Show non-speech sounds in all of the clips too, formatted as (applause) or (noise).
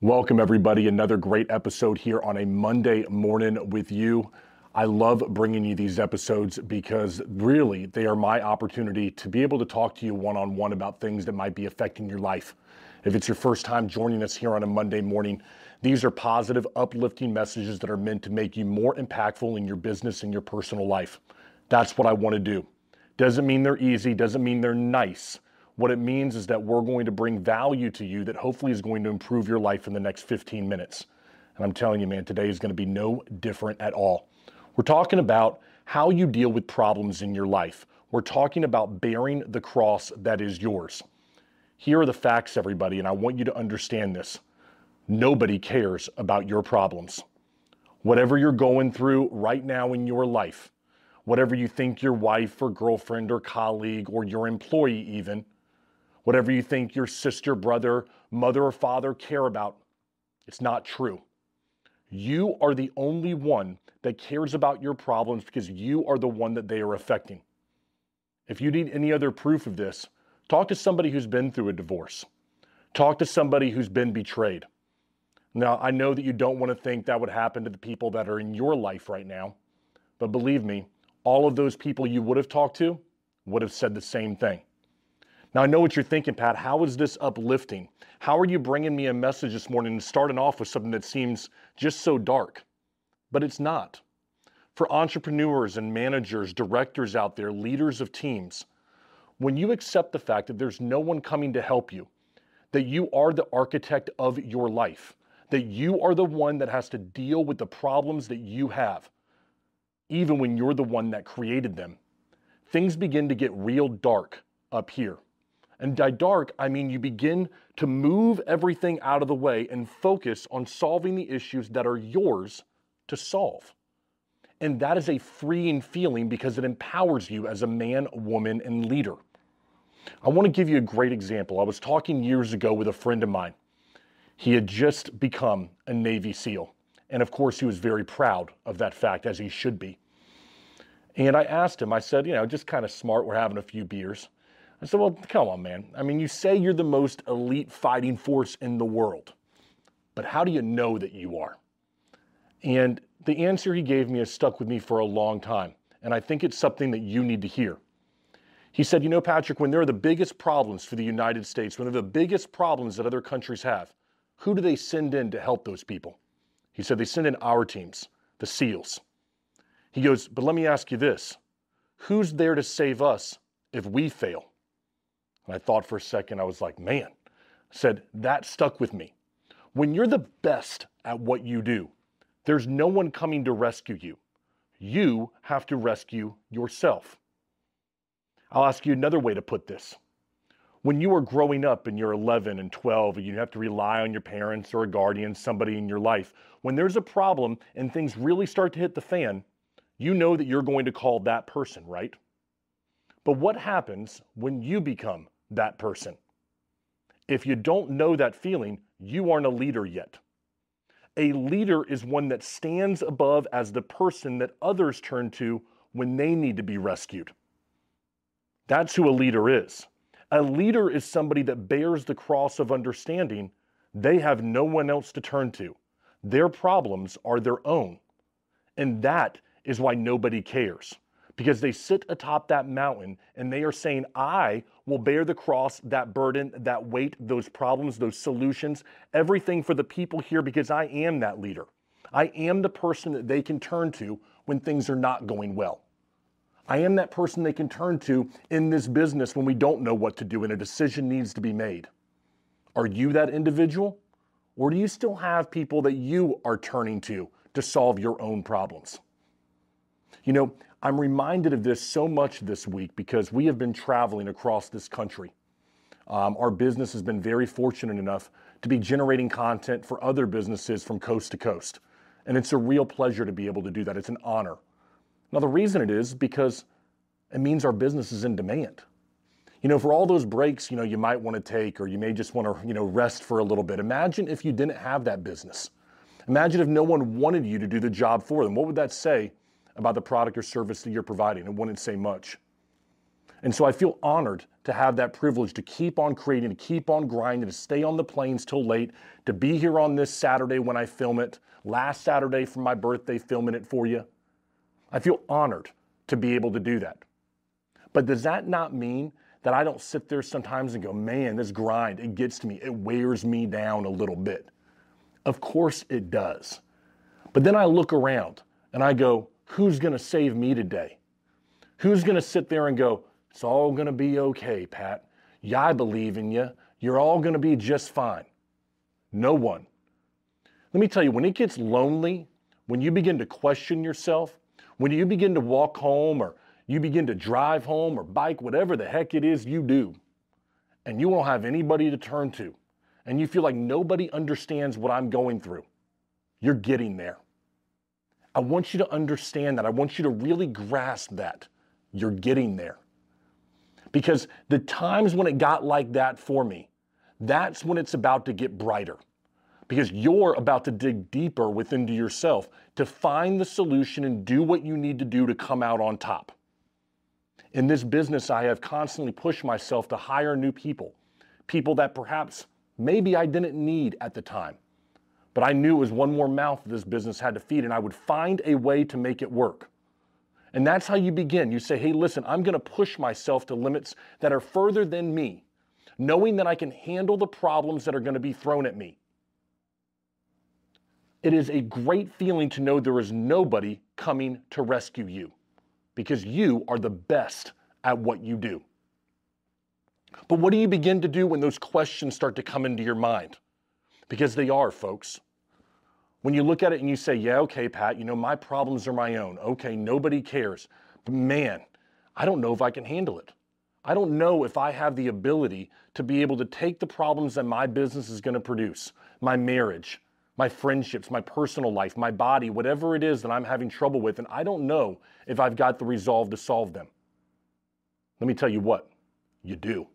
Welcome, everybody. Another great episode here on a Monday morning with you. I love bringing you these episodes because really they are my opportunity to be able to talk to you one on one about things that might be affecting your life. If it's your first time joining us here on a Monday morning, these are positive, uplifting messages that are meant to make you more impactful in your business and your personal life. That's what I want to do. Doesn't mean they're easy, doesn't mean they're nice what it means is that we're going to bring value to you that hopefully is going to improve your life in the next 15 minutes. And I'm telling you, man, today is going to be no different at all. We're talking about how you deal with problems in your life. We're talking about bearing the cross that is yours. Here are the facts, everybody, and I want you to understand this. Nobody cares about your problems. Whatever you're going through right now in your life, whatever you think your wife or girlfriend or colleague or your employee even, whatever you think your sister, brother, mother, or father care about, it's not true. You are the only one that cares about your problems because you are the one that they are affecting. If you need any other proof of this, talk to somebody who's been through a divorce. Talk to somebody who's been betrayed. Now, I know that you don't want to think that would happen to the people that are in your life right now, but believe me, all of those people you would have talked to would have said the same thing. Now, I know what you're thinking, Pat. How is this uplifting? How are you bringing me a message this morning and starting off with something that seems just so dark? But it's not. For entrepreneurs and managers, directors out there, leaders of teams, when you accept the fact that there's no one coming to help you, that you are the architect of your life, that you are the one that has to deal with the problems that you have, even when you're the one that created them, things begin to get real dark up here. And by dark, I mean you begin to move everything out of the way and focus on solving the issues that are yours to solve. And that is a freeing feeling because it empowers you as a man, woman, and leader. I want to give you a great example. I was talking years ago with a friend of mine. He had just become a Navy SEAL. And of course, he was very proud of that fact, as he should be. And I asked him, I said, you know, just kind of smart, we're having a few beers. I said, well, come on, man. I mean, you say you're the most elite fighting force in the world, but how do you know that you are? And the answer he gave me has stuck with me for a long time. And I think it's something that you need to hear. He said, You know, Patrick, when there are the biggest problems for the United States, when they're the biggest problems that other countries have, who do they send in to help those people? He said, They send in our teams, the SEALs. He goes, But let me ask you this who's there to save us if we fail? And I thought for a second, I was like, man, I said, that stuck with me. When you're the best at what you do, there's no one coming to rescue you. You have to rescue yourself. I'll ask you another way to put this. When you are growing up and you're 11 and 12, and you have to rely on your parents or a guardian, somebody in your life, when there's a problem and things really start to hit the fan, you know that you're going to call that person, right? But what happens when you become that person. If you don't know that feeling, you aren't a leader yet. A leader is one that stands above as the person that others turn to when they need to be rescued. That's who a leader is. A leader is somebody that bears the cross of understanding. They have no one else to turn to. Their problems are their own. And that is why nobody cares because they sit atop that mountain and they are saying, I will bear the cross, that burden, that weight, those problems, those solutions, everything for the people here because I am that leader. I am the person that they can turn to when things are not going well. I am that person they can turn to in this business when we don't know what to do and a decision needs to be made. Are you that individual? Or do you still have people that you are turning to to solve your own problems? You know, I'm reminded of this so much this week because we have been traveling across this country. Um, our business has been very fortunate enough to be generating content for other businesses from coast to coast. And it's a real pleasure to be able to do that. It's an honor. Now, the reason it is because it means our business is in demand. You know, for all those breaks, you know, you might want to take, or you may just want to, you know, rest for a little bit. Imagine if you didn't have that business. Imagine if no one wanted you to do the job for them. What would that say about the product or service that you're providing. It wouldn't say much. And so I feel honored to have that privilege to keep on creating, to keep on grinding, to stay on the planes till late, to be here on this Saturday when I film it, last Saturday for my birthday, filming it for you. I feel honored to be able to do that. But does that not mean that I don't sit there sometimes and go, man, this grind, it gets to me, it wears me down a little bit? Of course it does. But then I look around and I go, who's going to save me today? Who's going to sit there and go, it's all going to be okay, Pat. Yeah, I believe in you. You're all going to be just fine. No one. Let me tell you, when it gets lonely, when you begin to question yourself, when you begin to walk home or you begin to drive home or bike, whatever the heck it is you do, and you won't have anybody to turn to, and you feel like nobody understands what I'm going through, you're getting there. I want you to understand that. I want you to really grasp that. You're getting there. Because the times when it got like that for me, that's when it's about to get brighter. Because you're about to dig deeper within to yourself to find the solution and do what you need to do to come out on top. In this business, I have constantly pushed myself to hire new people, people that perhaps maybe I didn't need at the time. But I knew it was one more mouth this business had to feed, and I would find a way to make it work. And that's how you begin. You say, hey, listen, I'm going to push myself to limits that are further than me, knowing that I can handle the problems that are going to be thrown at me. It is a great feeling to know there is nobody coming to rescue you because you are the best at what you do. But what do you begin to do when those questions start to come into your mind? Because they are, folks. When you look at it and you say, yeah, okay, Pat, you know, my problems are my own. Okay, nobody cares. But man, I don't know if I can handle it. I don't know if I have the ability to be able to take the problems that my business is going to produce, my marriage, my friendships, my personal life, my body, whatever it is that I'm having trouble with, and I don't know if I've got the resolve to solve them. Let me tell you what, you do.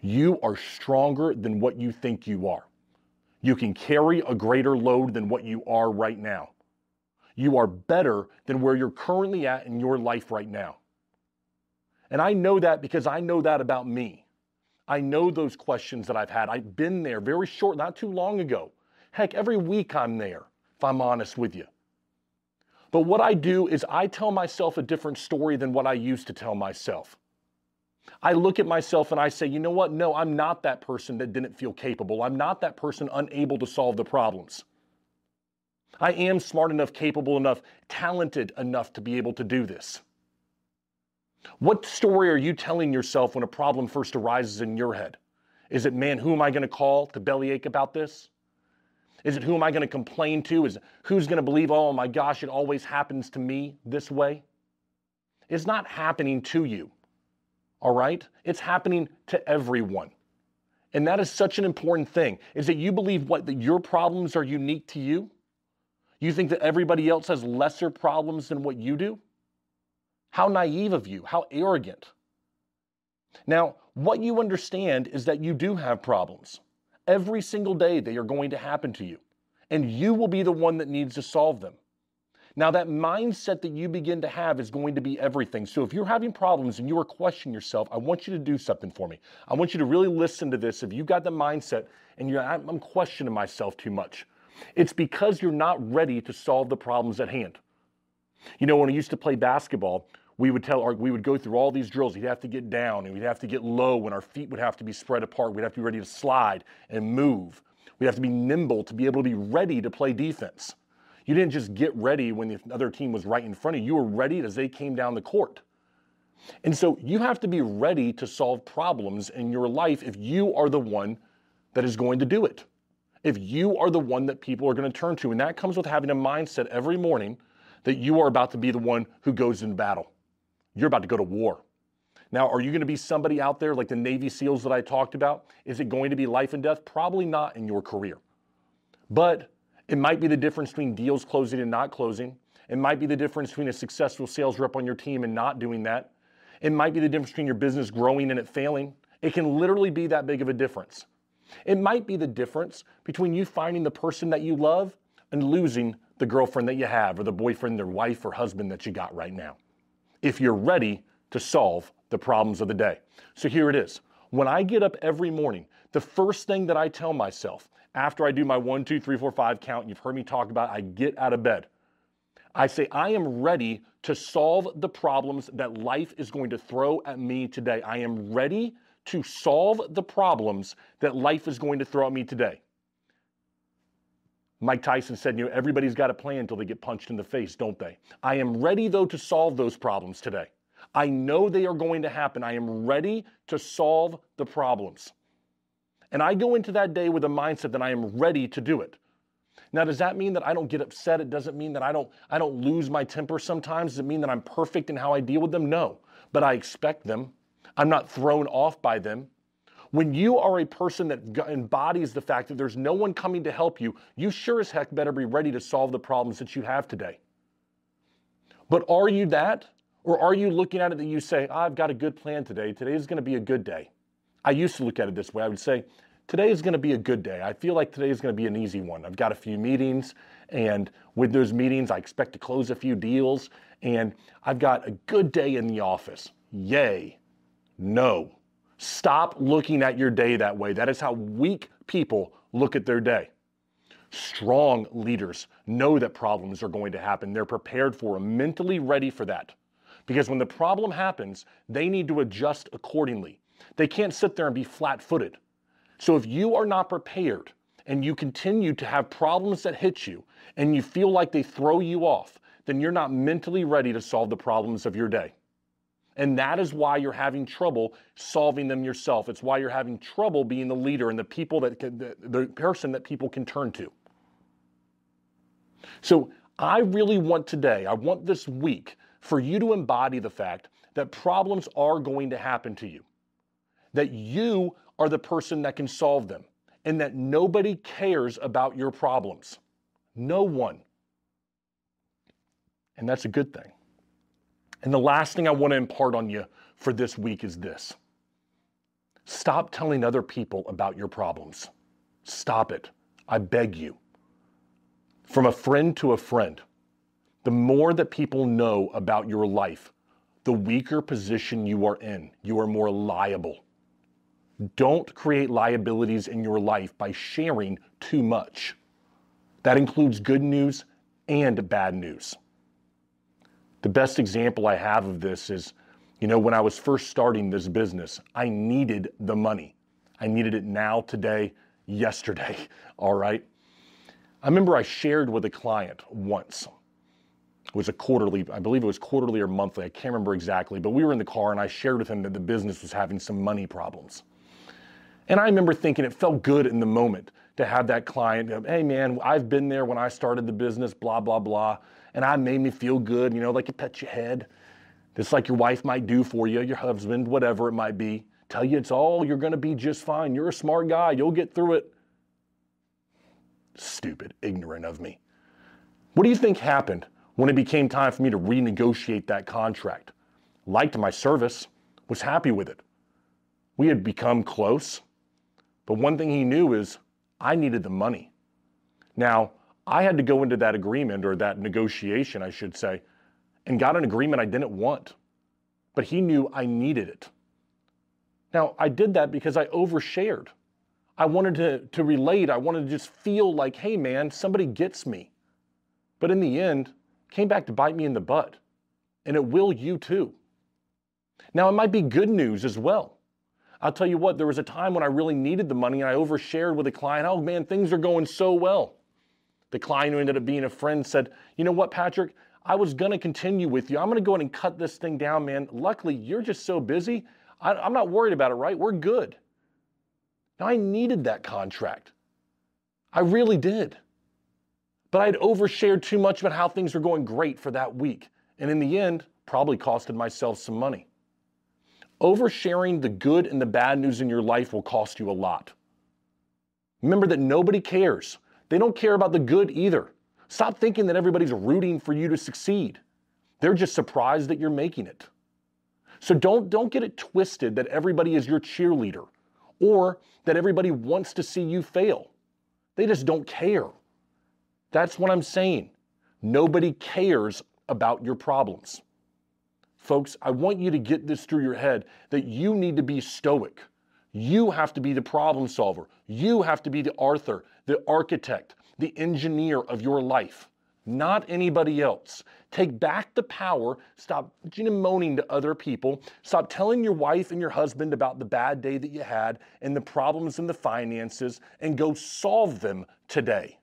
You are stronger than what you think you are. You can carry a greater load than what you are right now. You are better than where you're currently at in your life right now. And I know that because I know that about me. I know those questions that I've had. I've been there very short, not too long ago. Heck, every week I'm there, if I'm honest with you. But what I do is I tell myself a different story than what I used to tell myself. I look at myself and I say, you know what? No, I'm not that person that didn't feel capable. I'm not that person unable to solve the problems. I am smart enough, capable enough, talented enough to be able to do this. What story are you telling yourself when a problem first arises in your head? Is it, man, who am I going to call to bellyache about this? Is it who am I going to complain to? Is who's going to believe, oh my gosh, it always happens to me this way? It's not happening to you, all right? It's happening to everyone. And that is such an important thing, is that you believe what, that your problems are unique to you? You think that everybody else has lesser problems than what you do? How naive of you, how arrogant. Now, what you understand is that you do have problems. Every single day, they are going to happen to you, and you will be the one that needs to solve them. Now, that mindset that you begin to have is going to be everything. So, if you're having problems and you are questioning yourself, I want you to do something for me. I want you to really listen to this. If you've got the mindset and you're, I'm questioning myself too much, it's because you're not ready to solve the problems at hand. You know, when I used to play basketball, we would tell our, we would go through all these drills. We'd have to get down and we'd have to get low and our feet would have to be spread apart. We'd have to be ready to slide and move. We'd have to be nimble to be able to be ready to play defense. You didn't just get ready when the other team was right in front of you. You were ready as they came down the court. And so you have to be ready to solve problems in your life if you are the one that is going to do it. If you are the one that people are going to turn to. And that comes with having a mindset every morning that you are about to be the one who goes in battle. You're about to go to war. Now, are you going to be somebody out there like the Navy SEALs that I talked about? Is it going to be life and death? Probably not in your career. But it might be the difference between deals closing and not closing. It might be the difference between a successful sales rep on your team and not doing that. It might be the difference between your business growing and it failing. It can literally be that big of a difference. It might be the difference between you finding the person that you love and losing the girlfriend that you have or the boyfriend or wife or husband that you got right now if you're ready to solve the problems of the day. So here it is. When I get up every morning, the first thing that I tell myself after I do my one, two, three, four, five count, you've heard me talk about, I get out of bed. I say, I am ready to solve the problems that life is going to throw at me today. I am ready to solve the problems that life is going to throw at me today. Mike Tyson said, you know, everybody's got a plan until they get punched in the face, don't they? I am ready, though, to solve those problems today. I know they are going to happen. I am ready to solve the problems. And I go into that day with a mindset that I am ready to do it. Now, does that mean that I don't get upset? It doesn't mean that I don't, I don't lose my temper sometimes. Does it mean that I'm perfect in how I deal with them? No. But I expect them. I'm not thrown off by them. When you are a person that embodies the fact that there's no one coming to help you, you sure as heck better be ready to solve the problems that you have today. But are you that? Or are you looking at it that you say, I've got a good plan today. Today is going to be a good day. I used to look at it this way. I would say, today is going to be a good day. I feel like today is going to be an easy one. I've got a few meetings, and with those meetings, I expect to close a few deals, and I've got a good day in the office. Yay. No. Stop looking at your day that way. That is how weak people look at their day. Strong leaders know that problems are going to happen. They're prepared for them, mentally ready for that. Because when the problem happens, they need to adjust accordingly. They can't sit there and be flat footed. So if you are not prepared and you continue to have problems that hit you and you feel like they throw you off, then you're not mentally ready to solve the problems of your day. And that is why you're having trouble solving them yourself. It's why you're having trouble being the leader and the people that can, the, the person that people can turn to. So I really want today, I want this week for you to embody the fact that problems are going to happen to you, that you are the person that can solve them, and that nobody cares about your problems. No one. And that's a good thing. And the last thing I want to impart on you for this week is this stop telling other people about your problems. Stop it. I beg you. From a friend to a friend, the more that people know about your life, the weaker position you are in. You are more liable. Don't create liabilities in your life by sharing too much. That includes good news and bad news. The best example I have of this is, you know, when I was first starting this business, I needed the money. I needed it now, today, yesterday. (laughs) All right. I remember I shared with a client once. Was a quarterly, I believe it was quarterly or monthly. I can't remember exactly, but we were in the car and I shared with him that the business was having some money problems. And I remember thinking it felt good in the moment to have that client, hey man, I've been there when I started the business, blah, blah, blah and I made me feel good, you know, like you pet your head, just like your wife might do for you, your husband, whatever it might be. Tell you it's all, you're to be just fine. You're a smart guy. You'll get through it. Stupid, ignorant of me. What do you think happened when it became time for me to renegotiate that contract? Liked my service, was happy with it. We had become close, but one thing he knew is I needed the money. Now, I had to go into that agreement or that negotiation, I should say, and got an agreement I didn't want. But he knew I needed it. Now, I did that because I overshared. I wanted to, to relate. I wanted to just feel like, hey, man, somebody gets me. But in the end, came back to bite me in the butt. And it will you too. Now, it might be good news as well. I'll tell you what, there was a time when I really needed the money and I overshared with a client. Oh, man, things are going so well. The client who ended up being a friend said, You know what, Patrick? I was going to continue with you. I'm going to go ahead and cut this thing down, man. Luckily, you're just so busy. I, I'm not worried about it, right? We're good. Now, I needed that contract. I really did. But I'd overshared too much about how things were going great for that week. And in the end, probably costed myself some money. Oversharing the good and the bad news in your life will cost you a lot. Remember that nobody cares they don't care about the good either. Stop thinking that everybody's rooting for you to succeed. They're just surprised that you're making it. So don't, don't get it twisted that everybody is your cheerleader or that everybody wants to see you fail. They just don't care. That's what I'm saying. Nobody cares about your problems. Folks, I want you to get this through your head that you need to be stoic. You have to be the problem solver. You have to be the Arthur, the architect, the engineer of your life, not anybody else. Take back the power. Stop moaning to other people. Stop telling your wife and your husband about the bad day that you had and the problems in the finances and go solve them today.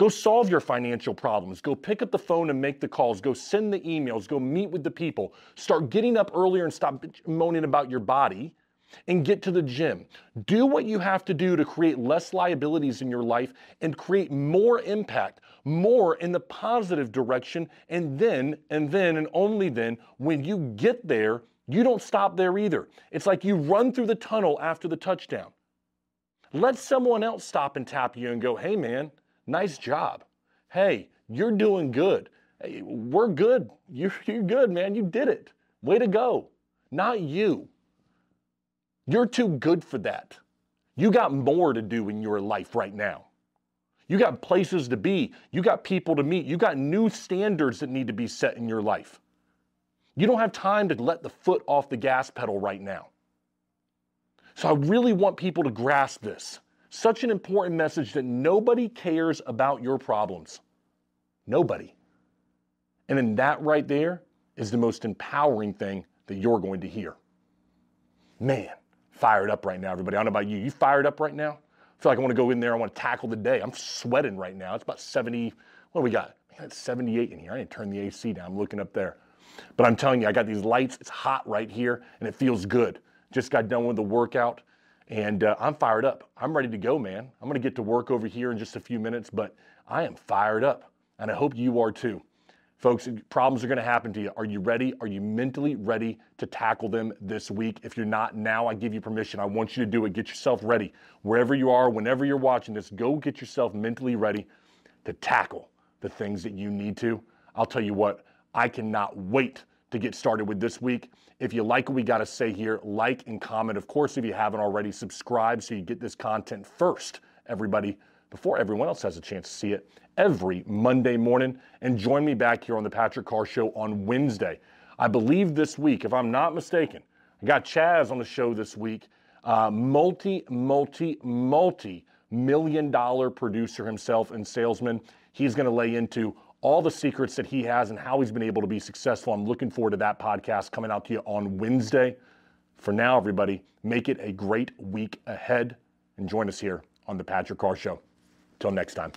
Go solve your financial problems. Go pick up the phone and make the calls. Go send the emails. Go meet with the people. Start getting up earlier and stop moaning about your body and get to the gym. Do what you have to do to create less liabilities in your life and create more impact, more in the positive direction. And then, and then, and only then, when you get there, you don't stop there either. It's like you run through the tunnel after the touchdown. Let someone else stop and tap you and go, hey man, nice job. Hey, you're doing good. Hey, we're good. You're, (laughs) you're good, man. You did it. Way to go. Not you. You're too good for that. You got more to do in your life right now. You got places to be. You got people to meet. You got new standards that need to be set in your life. You don't have time to let the foot off the gas pedal right now. So I really want people to grasp this. Such an important message that nobody cares about your problems. Nobody. And in that right there is the most empowering thing that you're going to hear. Man, fired up right now, everybody. I don't know about you. You fired up right now? I feel like I want to go in there. I want to tackle the day. I'm sweating right now. It's about 70. What do we got? Man, it's 78 in here. I didn't turn the AC down. I'm looking up there. But I'm telling you, I got these lights. It's hot right here, and it feels good. Just got done with the workout, and uh, I'm fired up. I'm ready to go, man. I'm going to get to work over here in just a few minutes, but I am fired up, and I hope you are too. Folks, problems are going to happen to you. Are you ready? Are you mentally ready to tackle them this week? If you're not now, I give you permission. I want you to do it. Get yourself ready. Wherever you are, whenever you're watching this, go get yourself mentally ready to tackle the things that you need to. I'll tell you what, I cannot wait to get started with this week. If you like what we got to say here, like and comment. Of course, if you haven't already, subscribe so you get this content first, everybody, before everyone else has a chance to see it every Monday morning. And join me back here on the Patrick Carr Show on Wednesday. I believe this week, if I'm not mistaken, I got Chaz on the show this week, uh, multi, multi, multi million dollar producer himself and salesman. He's going to lay into all the secrets that he has and how he's been able to be successful. I'm looking forward to that podcast coming out to you on Wednesday. For now, everybody, make it a great week ahead and join us here on the Patrick Carr Show. Till next time.